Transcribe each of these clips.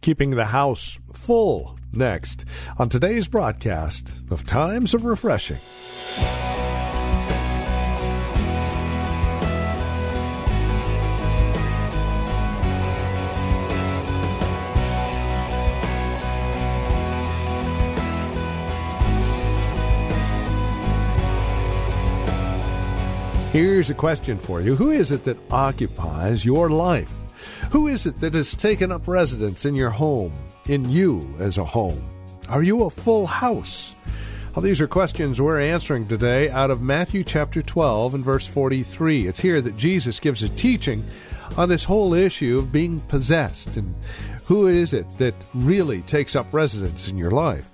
Keeping the house full next on today's broadcast of Times of Refreshing. Here's a question for you Who is it that occupies your life? Who is it that has taken up residence in your home, in you as a home? Are you a full house? Well, these are questions we're answering today out of Matthew chapter 12 and verse 43. It's here that Jesus gives a teaching on this whole issue of being possessed and who is it that really takes up residence in your life.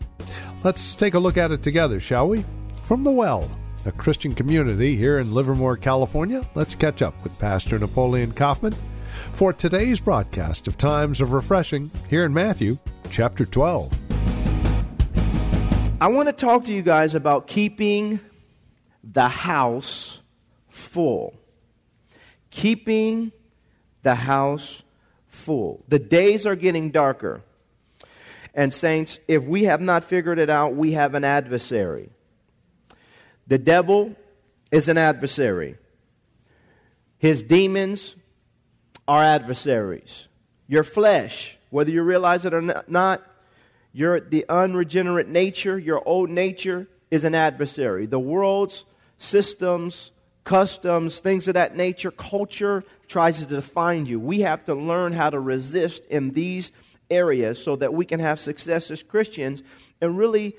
Let's take a look at it together, shall we? From the well a Christian community here in Livermore, California, let's catch up with Pastor Napoleon Kaufman for today's broadcast of Times of Refreshing here in Matthew chapter 12. I want to talk to you guys about keeping the house full. Keeping the house full. The days are getting darker. And, saints, if we have not figured it out, we have an adversary. The devil is an adversary. His demons are adversaries. Your flesh, whether you realize it or not, your, the unregenerate nature, your old nature, is an adversary. The world's systems, customs, things of that nature, culture tries to define you. We have to learn how to resist in these areas so that we can have success as Christians and really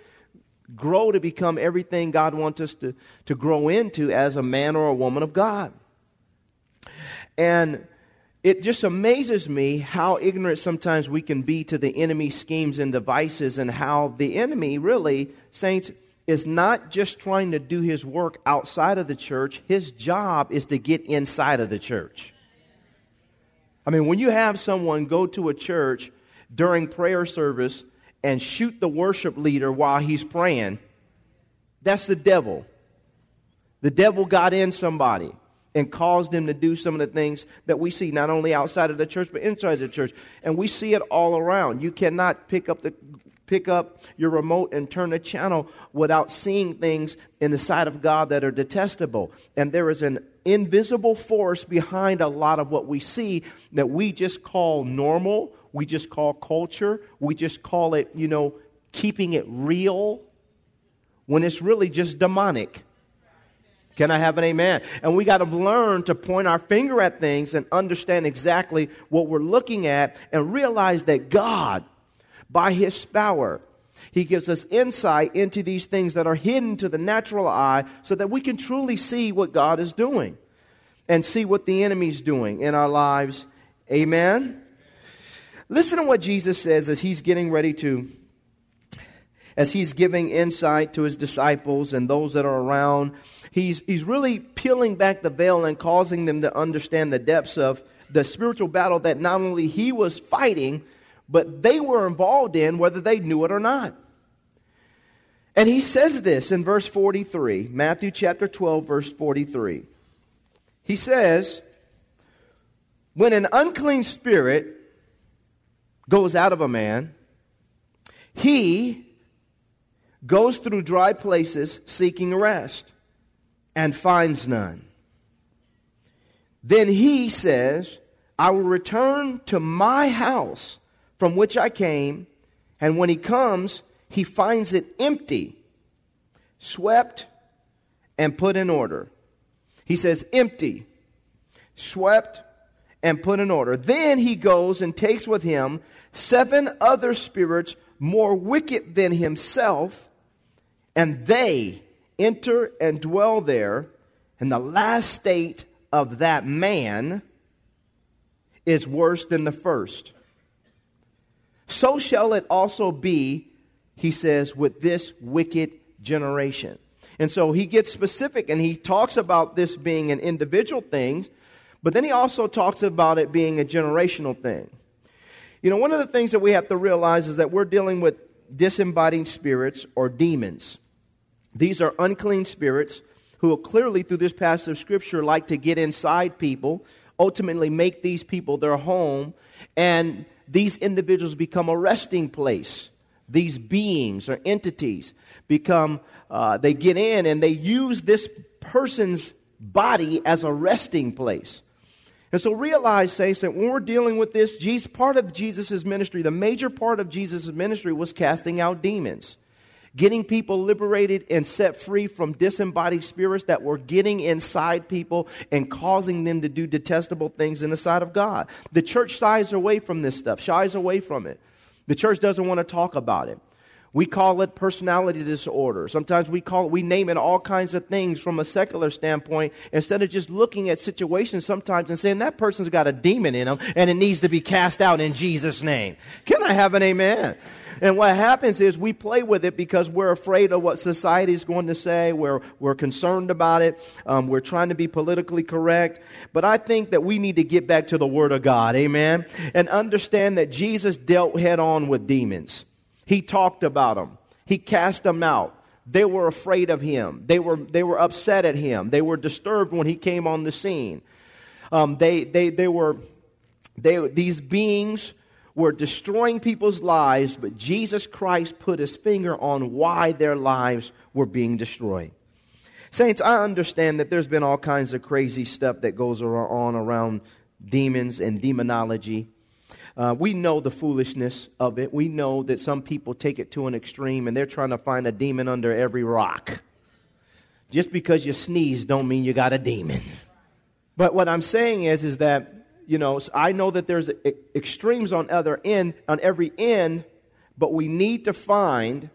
grow to become everything God wants us to, to grow into as a man or a woman of God. And it just amazes me how ignorant sometimes we can be to the enemy's schemes and devices, and how the enemy really, saints, is not just trying to do his work outside of the church, his job is to get inside of the church. I mean, when you have someone go to a church during prayer service and shoot the worship leader while he's praying, that's the devil. The devil got in somebody and caused them to do some of the things that we see not only outside of the church but inside the church. And we see it all around. You cannot pick up the pick up your remote and turn the channel without seeing things in the sight of God that are detestable. And there is an invisible force behind a lot of what we see that we just call normal we just call culture, we just call it, you know, keeping it real, when it's really just demonic. Can I have an amen? And we got to learn to point our finger at things and understand exactly what we're looking at and realize that God, by His power, He gives us insight into these things that are hidden to the natural eye so that we can truly see what God is doing and see what the enemy's doing in our lives. Amen? Listen to what Jesus says as he's getting ready to, as he's giving insight to his disciples and those that are around. He's, he's really peeling back the veil and causing them to understand the depths of the spiritual battle that not only he was fighting, but they were involved in, whether they knew it or not. And he says this in verse 43, Matthew chapter 12, verse 43. He says, When an unclean spirit goes out of a man, he goes through dry places seeking rest and finds none. Then he says, I will return to my house from which I came, and when he comes, he finds it empty, swept, and put in order. He says, empty, swept, and put in order. Then he goes and takes with him seven other spirits more wicked than himself, and they enter and dwell there. And the last state of that man is worse than the first. so shall it also be, he says, with this wicked generation. And so he gets specific and he talks about this being an individual thing, but then he also talks about it being a generational thing. You know, one of the things that we have to realize is that we're dealing with disembodied spirits or demons. These are unclean spirits who clearly, through this passage of Scripture, like to get inside people, ultimately make these people their home, and these individuals become a resting place. These beings or entities become, uh, they get in and they use this person's body as a resting place. And so realize, saints, that when we're dealing with this, Jesus, part of Jesus' ministry, the major part of Jesus' ministry was casting out demons. Getting people liberated and set free from disembodied spirits that were getting inside people and causing them to do detestable things in the sight of God. The church shies away from this stuff, shies away from it. The church doesn't want to talk about it. We call it personality disorder. Sometimes we call it, we name it all kinds of things from a secular standpoint instead of just looking at situations sometimes and saying that person's got a demon in them and it needs to be cast out in Jesus' name. Can I have an amen? And what happens is we play with it because we're afraid of what society is going to say. We're, we're concerned about it. Um, we're trying to be politically correct. But I think that we need to get back to the Word of God. Amen. And understand that Jesus dealt head on with demons. He talked about them, he cast them out. They were afraid of him. They were, they were upset at him. They were disturbed when he came on the scene. Um, they, they, they were, they, these beings were destroying people's lives, but Jesus Christ put his finger on why their lives were being destroyed. Saints, I understand that there's been all kinds of crazy stuff that goes on around demons and demonology. Uh, we know the foolishness of it. We know that some people take it to an extreme and they're trying to find a demon under every rock. Just because you sneeze don't mean you got a demon. But what I'm saying is, is that you know, I know that there's extremes on other end, on every end, but we need to find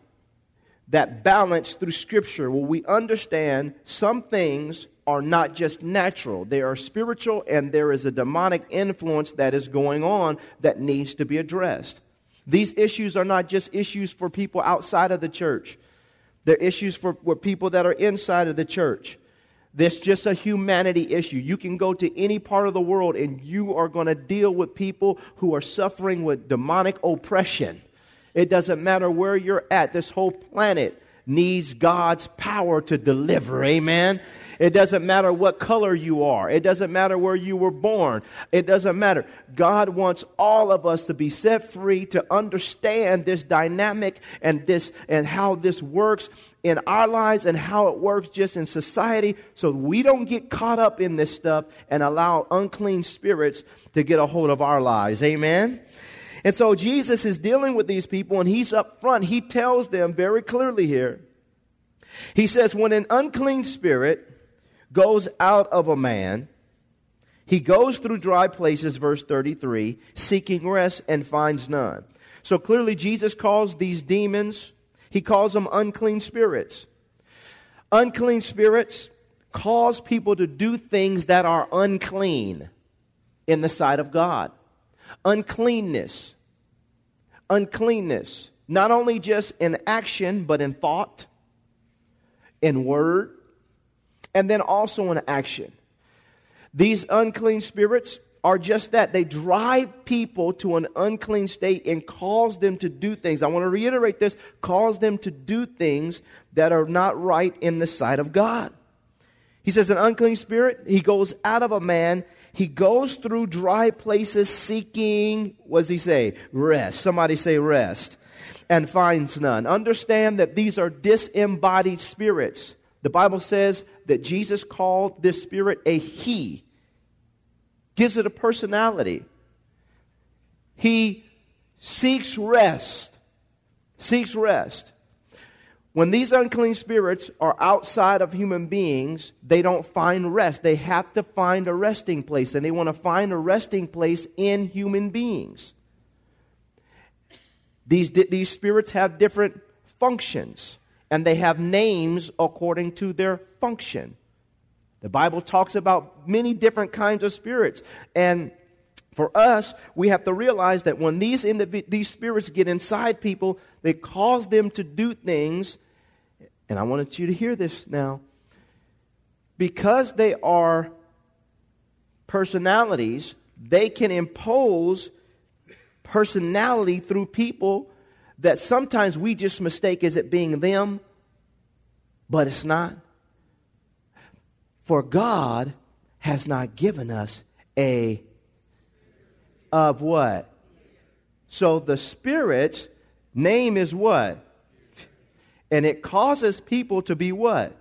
that balance through Scripture where we understand some things are not just natural, they are spiritual, and there is a demonic influence that is going on that needs to be addressed. These issues are not just issues for people outside of the church, they're issues for, for people that are inside of the church. This just a humanity issue. You can go to any part of the world and you are going to deal with people who are suffering with demonic oppression. It doesn't matter where you're at. This whole planet needs God's power to deliver. Amen. It doesn't matter what color you are. It doesn't matter where you were born. It doesn't matter. God wants all of us to be set free to understand this dynamic and this and how this works in our lives and how it works just in society so we don't get caught up in this stuff and allow unclean spirits to get a hold of our lives. Amen. And so Jesus is dealing with these people and he's up front. He tells them very clearly here. He says, When an unclean spirit goes out of a man, he goes through dry places, verse 33, seeking rest and finds none. So clearly, Jesus calls these demons, he calls them unclean spirits. Unclean spirits cause people to do things that are unclean in the sight of God. Uncleanness. Uncleanness. Not only just in action, but in thought, in word, and then also in action. These unclean spirits are just that. They drive people to an unclean state and cause them to do things. I want to reiterate this cause them to do things that are not right in the sight of God. He says, an unclean spirit, he goes out of a man. He goes through dry places seeking, what does he say? Rest. Somebody say rest. And finds none. Understand that these are disembodied spirits. The Bible says that Jesus called this spirit a he, gives it a personality. He seeks rest, seeks rest. When these unclean spirits are outside of human beings, they don't find rest. They have to find a resting place, and they want to find a resting place in human beings. These, these spirits have different functions and they have names according to their function. The Bible talks about many different kinds of spirits. And For us, we have to realize that when these, indiv- these spirits get inside people, they cause them to do things. And I wanted you to hear this now. Because they are personalities, they can impose personality through people that sometimes we just mistake as it being them, but it's not. For God has not given us a of what? So the Spirit's name is what? And it causes people to be what?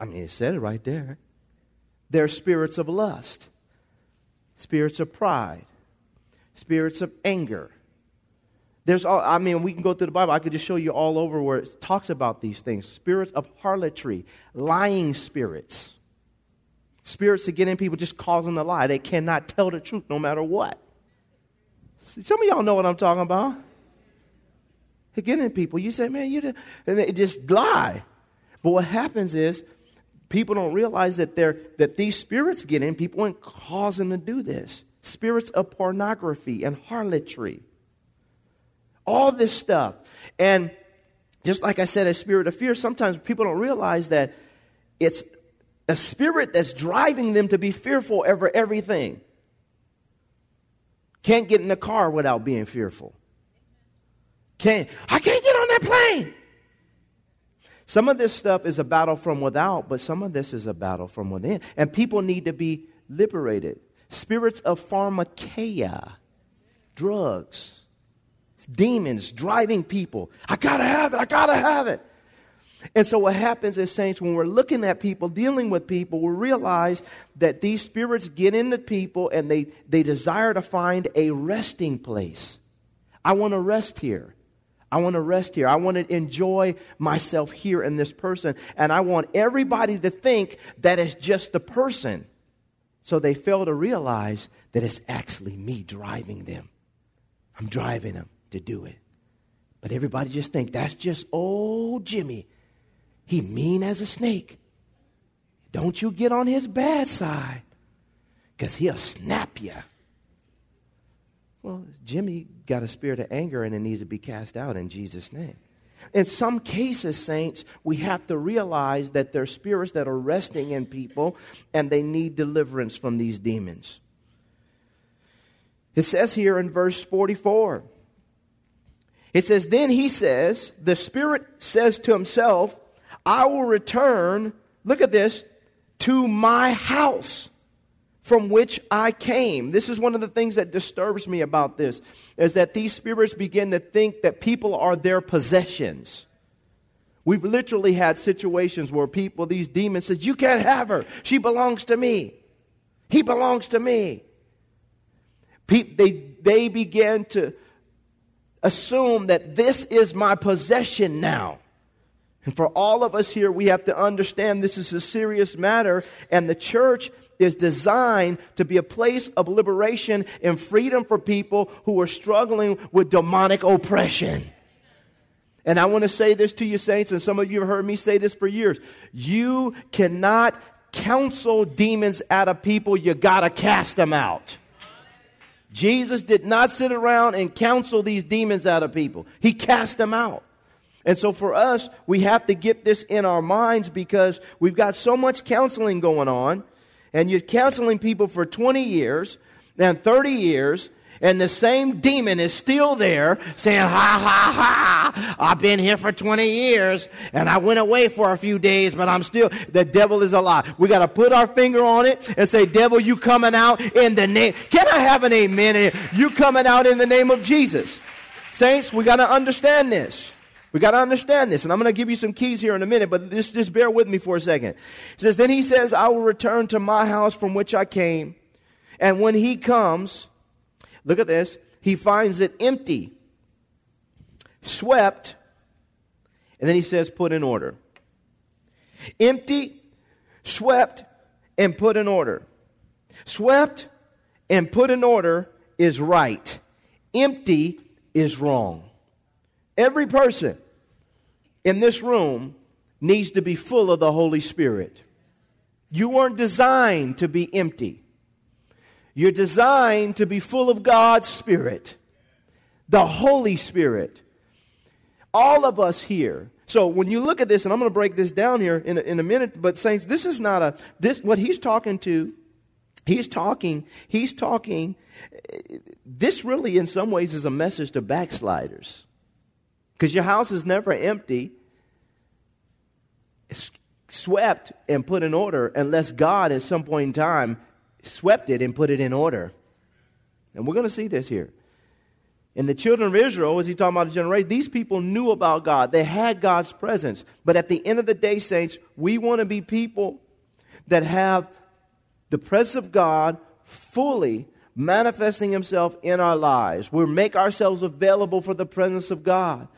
I mean, it said it right there. They're spirits of lust, spirits of pride, spirits of anger. There's all, I mean, we can go through the Bible. I could just show you all over where it talks about these things spirits of harlotry, lying spirits. Spirits that get in people just causing a lie. They cannot tell the truth no matter what. Some of y'all know what I'm talking about. They get in people. You say, man, you and they just lie. But what happens is people don't realize that they're that these spirits get in people and cause them to do this. Spirits of pornography and harlotry. All this stuff. And just like I said, a spirit of fear, sometimes people don't realize that it's a spirit that's driving them to be fearful over everything. Can't get in the car without being fearful. Can't, I can't get on that plane. Some of this stuff is a battle from without, but some of this is a battle from within. And people need to be liberated. Spirits of pharmakeia, drugs, demons driving people. I gotta have it, I gotta have it. And so, what happens is, saints, when we're looking at people, dealing with people, we realize that these spirits get into people and they, they desire to find a resting place. I want to rest here. I want to rest here. I want to enjoy myself here in this person. And I want everybody to think that it's just the person. So they fail to realize that it's actually me driving them. I'm driving them to do it. But everybody just think that's just old Jimmy he mean as a snake. Don't you get on his bad side because he'll snap you. Well, Jimmy got a spirit of anger and it needs to be cast out in Jesus' name. In some cases, saints, we have to realize that there are spirits that are resting in people and they need deliverance from these demons. It says here in verse 44 it says, Then he says, the Spirit says to himself, I will return, look at this, to my house from which I came. This is one of the things that disturbs me about this is that these spirits begin to think that people are their possessions. We've literally had situations where people, these demons, said, "You can't have her. She belongs to me. He belongs to me." they they begin to assume that this is my possession now. And for all of us here, we have to understand this is a serious matter, and the church is designed to be a place of liberation and freedom for people who are struggling with demonic oppression. And I want to say this to you, saints, and some of you have heard me say this for years. You cannot counsel demons out of people, you got to cast them out. Jesus did not sit around and counsel these demons out of people, he cast them out. And so for us, we have to get this in our minds because we've got so much counseling going on, and you're counseling people for 20 years and 30 years, and the same demon is still there saying, Ha ha ha, I've been here for 20 years, and I went away for a few days, but I'm still, the devil is alive. We got to put our finger on it and say, Devil, you coming out in the name. Can I have an amen? You coming out in the name of Jesus. Saints, we got to understand this. We got to understand this, and I'm going to give you some keys here in a minute, but just, just bear with me for a second. He says, Then he says, I will return to my house from which I came. And when he comes, look at this, he finds it empty, swept, and then he says, Put in order. Empty, swept, and put in order. Swept and put in order is right, empty is wrong. Every person in this room needs to be full of the Holy Spirit. You weren't designed to be empty. You're designed to be full of God's Spirit, the Holy Spirit. All of us here. So when you look at this, and I'm going to break this down here in a, in a minute, but saints, this is not a this what he's talking to. He's talking. He's talking. This really, in some ways, is a message to backsliders, because your house is never empty swept and put in order unless God at some point in time swept it and put it in order. And we're going to see this here. In the children of Israel, as he talking about the generation, these people knew about God. They had God's presence. But at the end of the day, saints, we want to be people that have the presence of God fully manifesting himself in our lives. We make ourselves available for the presence of God.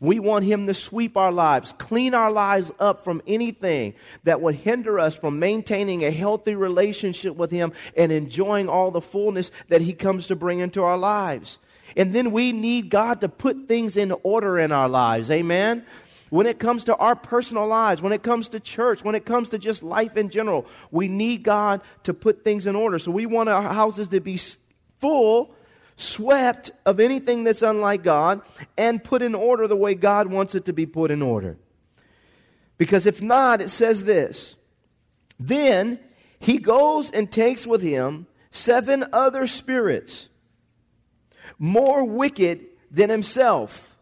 We want Him to sweep our lives, clean our lives up from anything that would hinder us from maintaining a healthy relationship with Him and enjoying all the fullness that He comes to bring into our lives. And then we need God to put things in order in our lives. Amen? When it comes to our personal lives, when it comes to church, when it comes to just life in general, we need God to put things in order. So we want our houses to be full swept of anything that's unlike God, and put in order the way God wants it to be put in order. Because if not, it says this Then he goes and takes with him seven other spirits, more wicked than himself,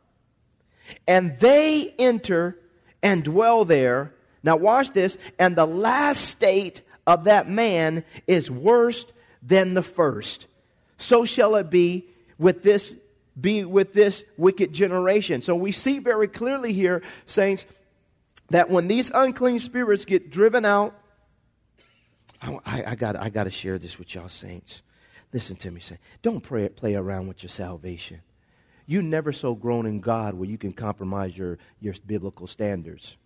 and they enter and dwell there. Now, watch this. And the last state of that man is worse than the first so shall it be with this be with this wicked generation. So we see very clearly here, saints, that when these unclean spirits get driven out, I, I, got I got to share this with y'all, saints. Listen to me, say, don't pray, play around with your salvation. You never so grown in God where you can compromise your, your biblical standards.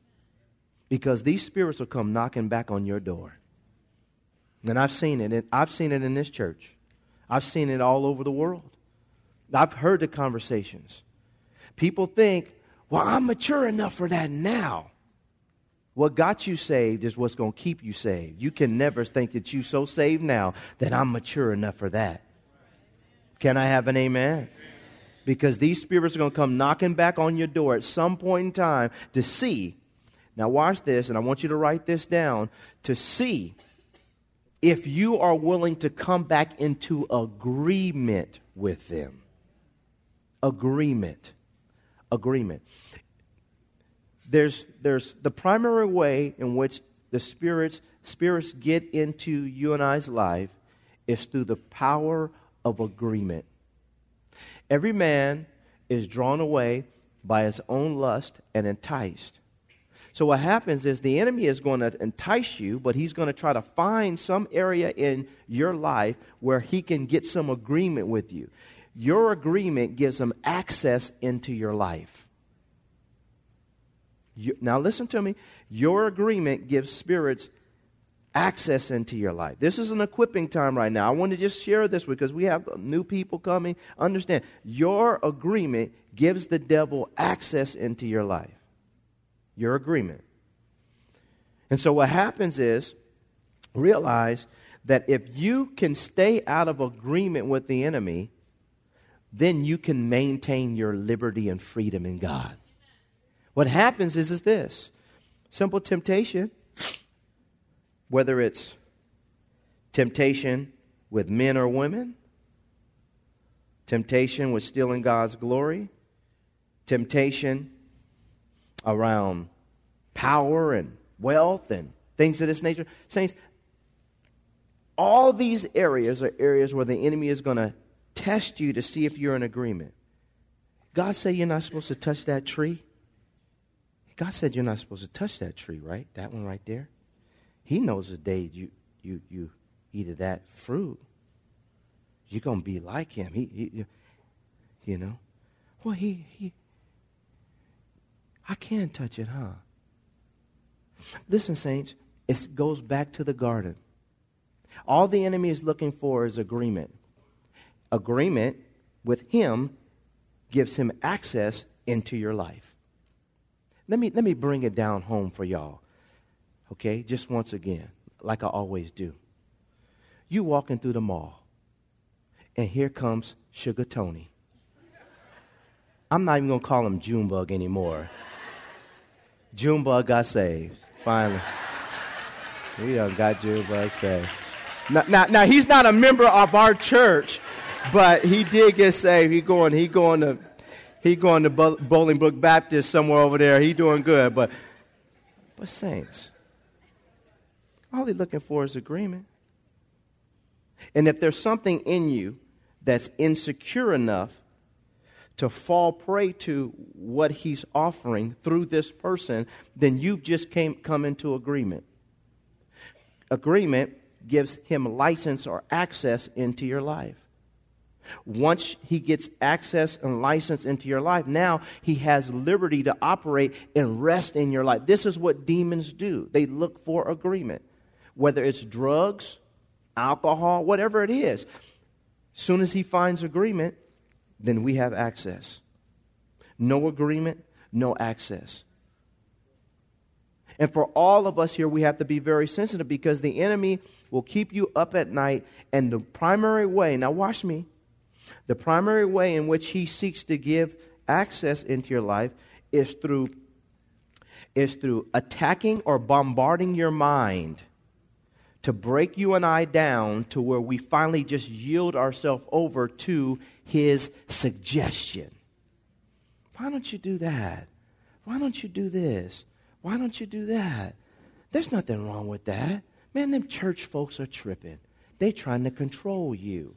Because these spirits will come knocking back on your door. And I've seen it. I've seen it in this church. I've seen it all over the world. I've heard the conversations. People think, well, I'm mature enough for that now. What got you saved is what's going to keep you saved. You can never think that you're so saved now that I'm mature enough for that. Can I have an amen? Because these spirits are going to come knocking back on your door at some point in time to see. Now, watch this, and I want you to write this down to see if you are willing to come back into agreement with them. Agreement. Agreement. There's, there's the primary way in which the spirits, spirits get into you and I's life is through the power of agreement. Every man is drawn away by his own lust and enticed. So what happens is the enemy is going to entice you, but he's going to try to find some area in your life where he can get some agreement with you. Your agreement gives him access into your life. You, now listen to me. Your agreement gives spirits access into your life. This is an equipping time right now. I want to just share this because we have new people coming. Understand, your agreement gives the devil access into your life your agreement. And so what happens is realize that if you can stay out of agreement with the enemy, then you can maintain your liberty and freedom in God. What happens is, is this simple temptation, whether it's temptation with men or women, temptation with stealing God's glory, temptation around power and wealth and things of this nature. Saints, all these areas are areas where the enemy is going to test you to see if you're in agreement. God said you're not supposed to touch that tree. God said you're not supposed to touch that tree, right? That one right there. He knows the day you you you eat of that fruit, you're gonna be like him. He, he you know. Well, he he I can't touch it, huh? Listen, saints, it goes back to the garden. All the enemy is looking for is agreement. Agreement with him gives him access into your life. Let me, let me bring it down home for y'all. Okay? Just once again, like I always do. You walking through the mall. And here comes Sugar Tony. I'm not even going to call him Junebug anymore. Junebug got saved, finally. We done got Junebug saved. Now, now, now, he's not a member of our church, but he did get saved. He going, he going to, he going to Bolingbrook Baptist somewhere over there. He doing good, but, but saints, all he's looking for is agreement. And if there's something in you that's insecure enough to fall prey to what he's offering through this person, then you've just came, come into agreement. Agreement gives him license or access into your life. Once he gets access and license into your life, now he has liberty to operate and rest in your life. This is what demons do. They look for agreement, whether it's drugs, alcohol, whatever it is. Soon as he finds agreement, then we have access. No agreement, no access. And for all of us here, we have to be very sensitive because the enemy will keep you up at night. And the primary way, now watch me, the primary way in which he seeks to give access into your life is through is through attacking or bombarding your mind to break you and I down to where we finally just yield ourselves over to his suggestion. Why don't you do that? Why don't you do this? Why don't you do that? There's nothing wrong with that. Man, them church folks are tripping. They trying to control you.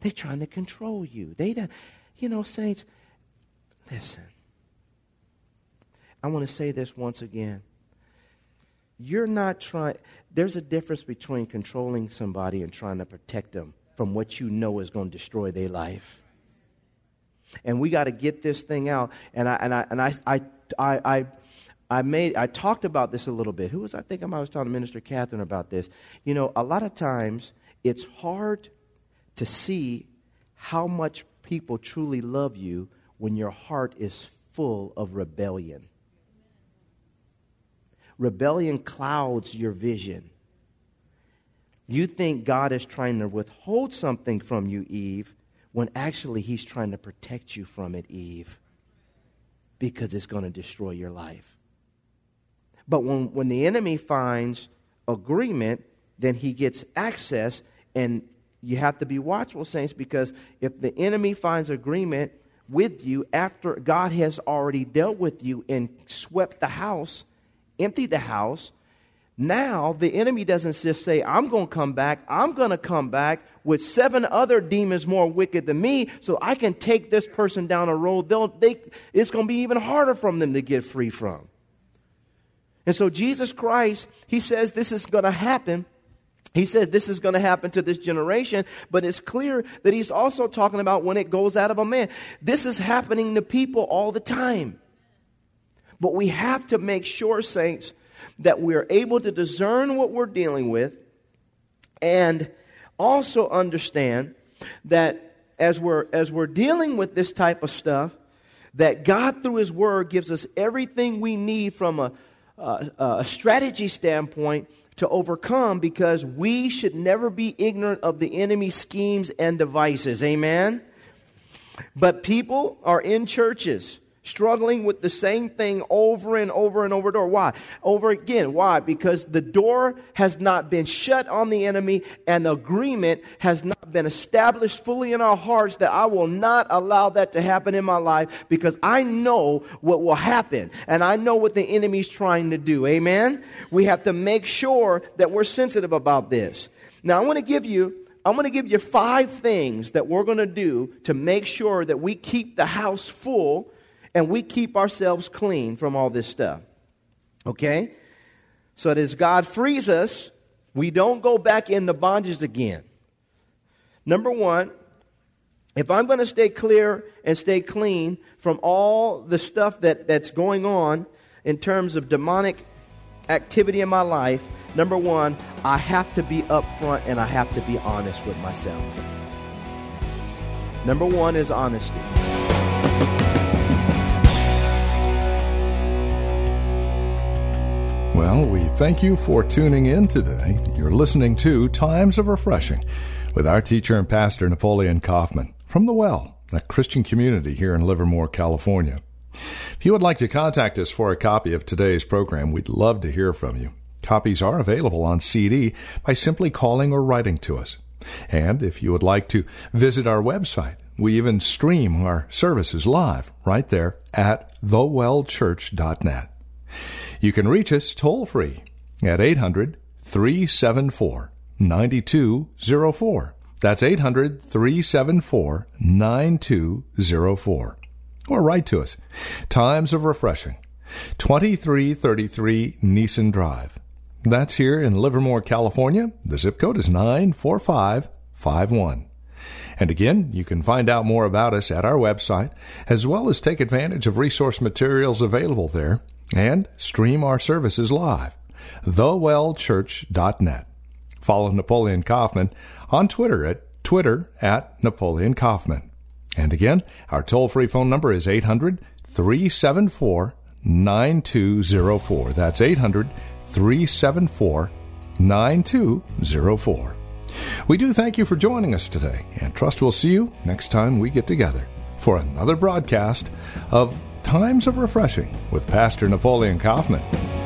They trying to control you. They, you know, saints, listen. I want to say this once again. You're not trying, there's a difference between controlling somebody and trying to protect them from what you know is going to destroy their life. And we got to get this thing out. And I, and I, and I, I, I, I made I talked about this a little bit. Who was I think I was talking to Minister Catherine about this. You know, a lot of times it's hard to see how much people truly love you when your heart is full of rebellion. Rebellion clouds your vision. You think God is trying to withhold something from you, Eve, when actually He's trying to protect you from it, Eve, because it's going to destroy your life. But when, when the enemy finds agreement, then he gets access, and you have to be watchful, saints, because if the enemy finds agreement with you after God has already dealt with you and swept the house, emptied the house, now the enemy doesn't just say, I'm going to come back. I'm going to come back with seven other demons more wicked than me so I can take this person down a road they'll, they, it's going to be even harder for them to get free from. And so Jesus Christ, he says this is going to happen. He says this is going to happen to this generation, but it's clear that he's also talking about when it goes out of a man. This is happening to people all the time. But we have to make sure, saints, that we're able to discern what we're dealing with and also understand that as we're, as we're dealing with this type of stuff, that God, through His Word, gives us everything we need from a, uh, a strategy standpoint to overcome because we should never be ignorant of the enemy's schemes and devices. Amen? But people are in churches struggling with the same thing over and over and over door. Why? Over again. Why? Because the door has not been shut on the enemy and agreement has not been established fully in our hearts that I will not allow that to happen in my life because I know what will happen and I know what the enemy's trying to do. Amen? We have to make sure that we're sensitive about this. Now, I want to give you I'm going to give you five things that we're going to do to make sure that we keep the house full and we keep ourselves clean from all this stuff. Okay? So that as God frees us, we don't go back into bondage again. Number one, if I'm going to stay clear and stay clean from all the stuff that, that's going on in terms of demonic activity in my life, number one, I have to be upfront and I have to be honest with myself. Number one is honesty. Well, we thank you for tuning in today. You're listening to Times of Refreshing. with our teacher and pastor Napoleon Kaufman from The Well, a Christian community here in Livermore, California. If you would like to contact us for a copy of today's program, we'd love to hear from you. Copies are available on CD by simply calling or writing to us. And if you would like to visit our website, we even stream our services live right there at thewellchurch.net. You can reach us toll free at 800 374 9204. That's 800 374 9204. Or write to us. Times of Refreshing, 2333 Nissen Drive. That's here in Livermore, California. The zip code is 94551. And again, you can find out more about us at our website, as well as take advantage of resource materials available there and stream our services live. TheWellChurch.net. Follow Napoleon Kaufman on Twitter at Twitter at Napoleon Kaufman. And again, our toll free phone number is 800 374 9204. That's 800 374 9204. We do thank you for joining us today and trust we'll see you next time we get together for another broadcast of Times of Refreshing with Pastor Napoleon Kaufman.